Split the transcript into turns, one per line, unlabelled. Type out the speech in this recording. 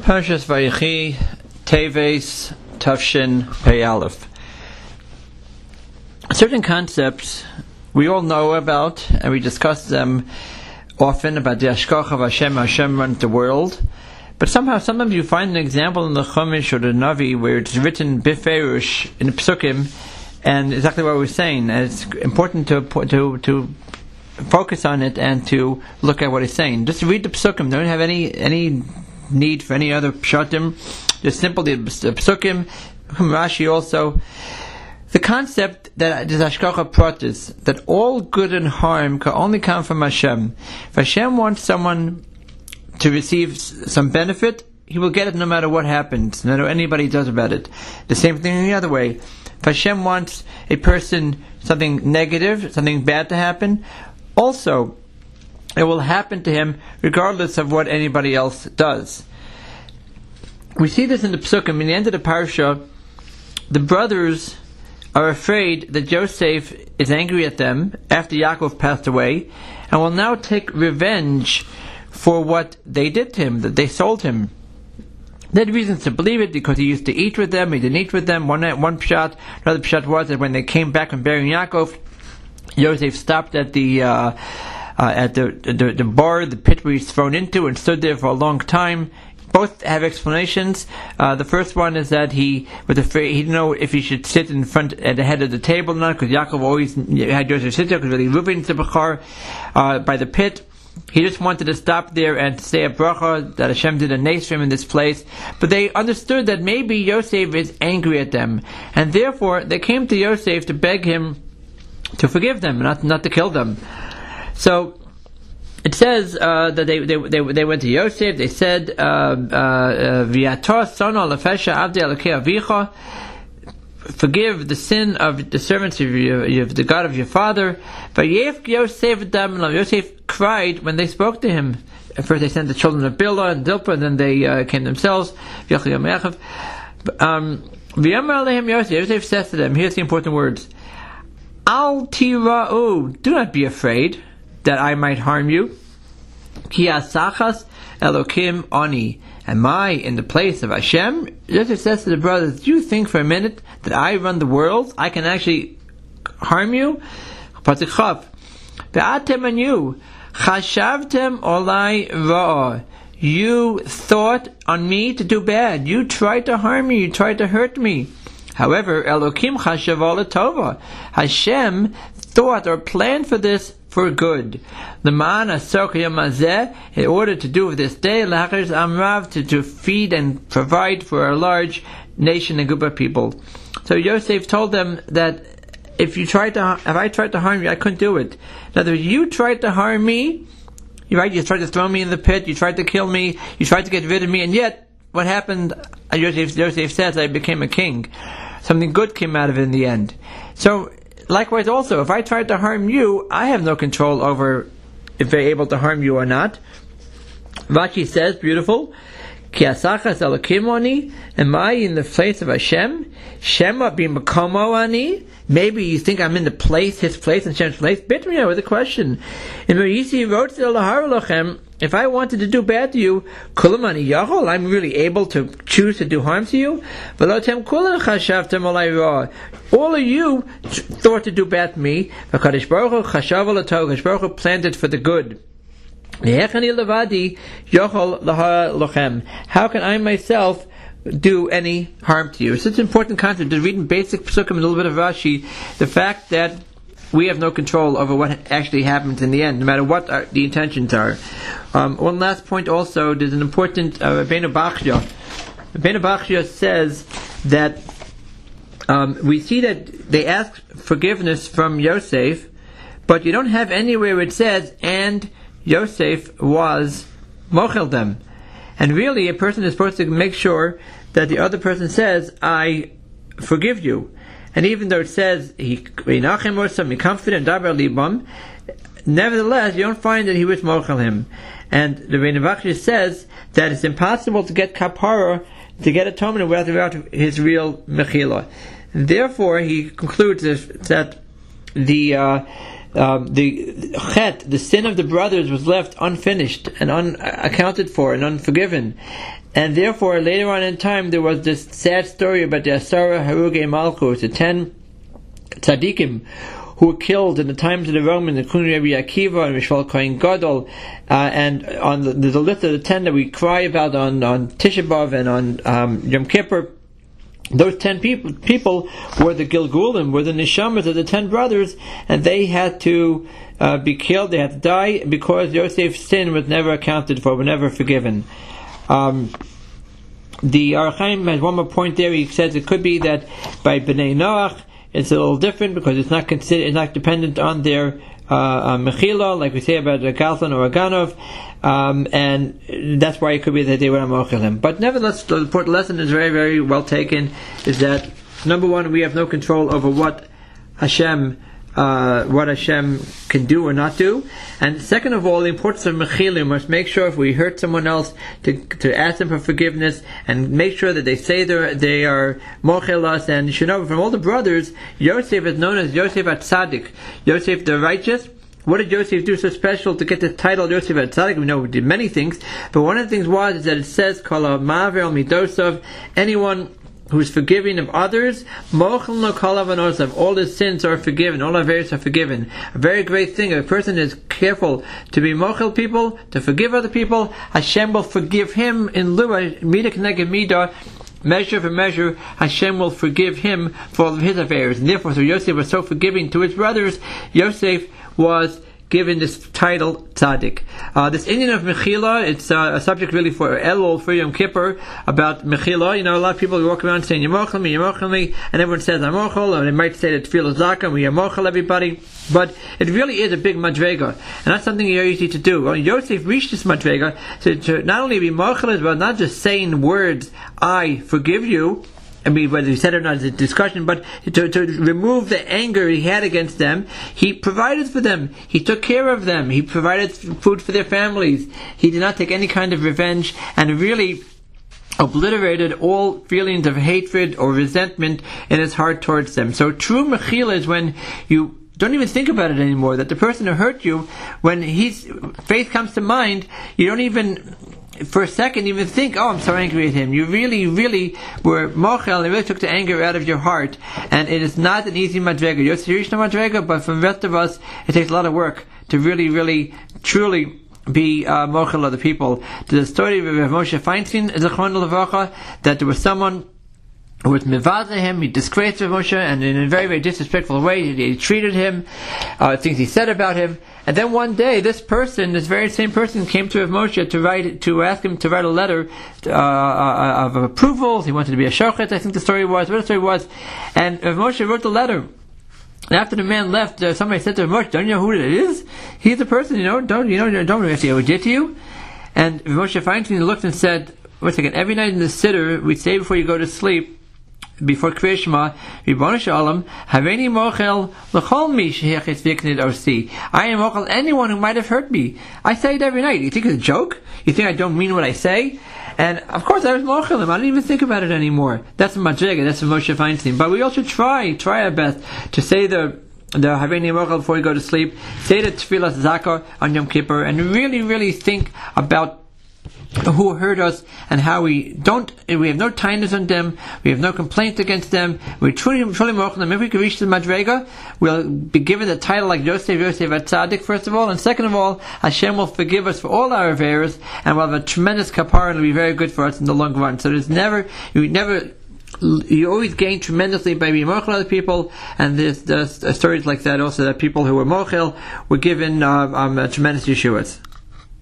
Parshas Vayechi, Teves, Tavshin, Pei Aleph. Certain concepts we all know about, and we discuss them often about the Ashkoch of Hashem, Hashem runs the world. But somehow, sometimes you find an example in the Chumash or the Navi where it's written biferush in the Psukim, and exactly what we're saying. And it's important to to to focus on it and to look at what he's saying. Just read the Psukim. Don't have any any need for any other pshatim. Just simply the psukim. Rashi also. The concept that that is Ashkacha Pratis, that all good and harm can only come from Hashem. If Hashem wants someone to receive some benefit, he will get it no matter what happens, no matter what anybody does about it. The same thing in the other way. If Hashem wants a person something negative, something bad to happen, also it will happen to him regardless of what anybody else does. We see this in the Psukim, in the end of the parsha, the brothers are afraid that Joseph is angry at them after Yaakov passed away and will now take revenge for what they did to him, that they sold him. They had reasons to believe it because he used to eat with them, he didn't eat with them. One, one pshat, another pshat was that when they came back from burying Yaakov, Joseph stopped at the uh, uh, at the, the, the bar, the pit he's thrown into, and stood there for a long time. Both have explanations. Uh, the first one is that he was afraid he didn't know if he should sit in front at the head of the table or not, because Yaakov always had Joseph sit there because really Reuben to Bechar uh, by the pit. He just wanted to stop there and say a bracha that Hashem did a him in this place. But they understood that maybe Yosef is angry at them, and therefore they came to Yosef to beg him to forgive them, not not to kill them. So it says uh, that they, they, they, they went to Yosef. They said, "V'yator sono lefesha avdi avicha." Forgive the sin of the servants of, your, of the God of your father. But Yosef Yosef cried when they spoke to him. At first, they sent the children of Bilhah and Zilpah, and then they uh, came themselves. Um, Yosef says to them, here's the important words. Al tira'u, do not be afraid that I might harm you. Ki asachas Elokim ani. Am I in the place of Hashem? Joseph says to the brothers, Do you think for a minute that I run the world? I can actually harm you? Patikhav. Be'atem and you. Chashavtem olai ra'ah. You thought on me to do bad. You tried to harm me. You tried to hurt me. However, Elokim chashav tova. Hashem thought or planned for this for good. The man sochiyamaze in order to do this day, amrav to, to feed and provide for a large nation and group of people. So Yosef told them that if you tried to, if I tried to harm you, I couldn't do it. Other words, you tried to harm me, right? You tried to throw me in the pit, you tried to kill me, you tried to get rid of me, and yet, what happened, Yosef, Yosef says, I became a king. Something good came out of it in the end. So, Likewise, also, if I tried to harm you, I have no control over if they're able to harm you or not. Rashi says, beautiful. Ki asachas am I in the place of Hashem? Shema b'makomo ani. Maybe you think I'm in the place, his place, and Hashem's place. Bitmina with a question. In Merisi wrote to lachem. If I wanted to do bad to you, kulamani yachol, I'm really able to choose to do harm to you. Velotem kulam chashavtem All of you thought to do bad to me. Hakadosh Baruch Hu chashav Hakadosh Baruch Hu planned it for the good. How can I myself do any harm to you? It's such an important concept. To reading basic psukim, and a little bit of Rashi, the fact that we have no control over what actually happens in the end, no matter what our, the intentions are. Um, one last point also, there's an important uh, Rabbeinu Bachya. Rabbeinu Bachya says that um, we see that they ask forgiveness from Yosef, but you don't have anywhere where it says, and Yosef was mochel them. And really, a person is supposed to make sure that the other person says, I forgive you. And even though it says he some confident dabar libam, nevertheless you don't find that he was mochel him. And the Rebbe says that it's impossible to get kapara to get atonement without his real mechila. Therefore, he concludes that the uh, um, the chet, the sin of the brothers, was left unfinished and unaccounted for and unforgiven. and therefore, later on in time, there was this sad story about the Asara Haruge Malchus, the ten tzaddikim who were killed in the times of the Romans, including Rabbi Akiva and Yishmael Kohen Gadol, uh, and on the, a list of the ten that we cry about on, on Tisha B'Av and on um, Yom Kippur. Those ten people, people were the Gilgulim, were the Nishamas of the ten brothers, and they had to uh, be killed, they had to die, because Yosef's sin was never accounted for, was never forgiven. Um, the Ohr HaChaim has one more point there. He says it could be that by Bnei Noach, it's a little different because it's not considered, it's not dependent on their uh, uh, mechila, like we say about a Gazlan or a Ganov, um, and that's why it could be that they were him. But nevertheless, the important lesson is very, very well taken. Is that number one, we have no control over what Hashem uh, what Hashem can do or not do. And second of all, the importance of mechilim must make sure if we hurt someone else to, to ask them for forgiveness and make sure that they say they are mochelas. And you should know from all the brothers, Yosef is known as Yosef at Tzaddik, Yosef the righteous. What did Joseph do so special to get the title Joseph at Tzaddik? We know he did many things, but one of the things was is that it says, "Kol Maver Midosov," anyone who is forgiving of others, all his sins are forgiven, all our errors are forgiven. A very great thing, if a person is careful to be mochel people, to forgive other people, Hashem will forgive him in lieu midah, measure for measure, Hashem will forgive him for all of his affairs. And therefore, so Yosef was so forgiving to his brothers, Yosef was given this title tzaddik. Uh, this Indian of Mechila, it's uh, a subject really for Elul, for Yom Kippur, about Mechila. You know, a lot of people walk around saying Yamochel me, Yamochel me, and everyone says Amochel, and they might say that Tefillah Zaka, we Yamochel everybody. But it really is a big madrega, and that's something very easy to do. Well, Yosef reached this madrega to, to not only be mochel, but not just saying words, I forgive you, I mean, whether he said it or not is a discussion, but to, to remove the anger he had against them, he provided for them. He took care of them. He provided food for their families. He did not take any kind of revenge and really obliterated all feelings of hatred or resentment in his heart towards them. So true mechila is when you don't even think about it anymore. That the person who hurt you, when his faith comes to mind, you don't even for a second even think, oh, I'm so angry at him. You really, really were mochel and really took the anger out of your heart. And it is not an easy madrega. You're serious madrega, but for the rest of us, it takes a lot of work to really, really, truly be uh, mochel of the people. The story of Moshe Feinstein that there was someone who was mivada him, he disgraced Moshe, and in a very, very disrespectful way, he treated him, uh, things he said about him. And then one day, this person, this very same person, came to Rav Moshe to write, to ask him to write a letter uh, uh, of approval. He wanted to be a shochet, I think the story was, what the story was. And Rav Moshe wrote the letter. And after the man left, uh, somebody said to Rav Moshe, don't you know who it is? He's the person, you know, don't, you know, don't know what he did to you? And Rav Moshe Feinstein looked and said, wait a second, every night in the siddur, we say before you go to sleep, before Krishma, Ribbon Shalom, Haveni Mochel L'chol Mi Shehechet Viknid Osi. I am Mochel anyone who might have hurt me. I say it every night. You think it's a joke? You think I don't mean what I say? And of course, I was mochelim. I don't even think about it anymore. That's Madriga. That's Moshe Feinstein. But we also try, try our best to say the the Haveni Mochel before you go to sleep. Say the Tefillah Zaka on Yom Kippur, and really, really think about who hurt us and how we don't, we have no kindness on them, we have no complaint against them, we truly, truly mock them. If we can reach the Madrega, we'll be given the title like Yosef, Yosef at Tzaddik, first of all, and second of all, Hashem will forgive us for all our errors, and we'll have a tremendous kapara, and it'll be very good for us in the long run. So there's never, you never, you always gain tremendously by being mochel other people, and there's, there's, stories like that also that people who were mochel were given uh, um, tremendous yeshuas.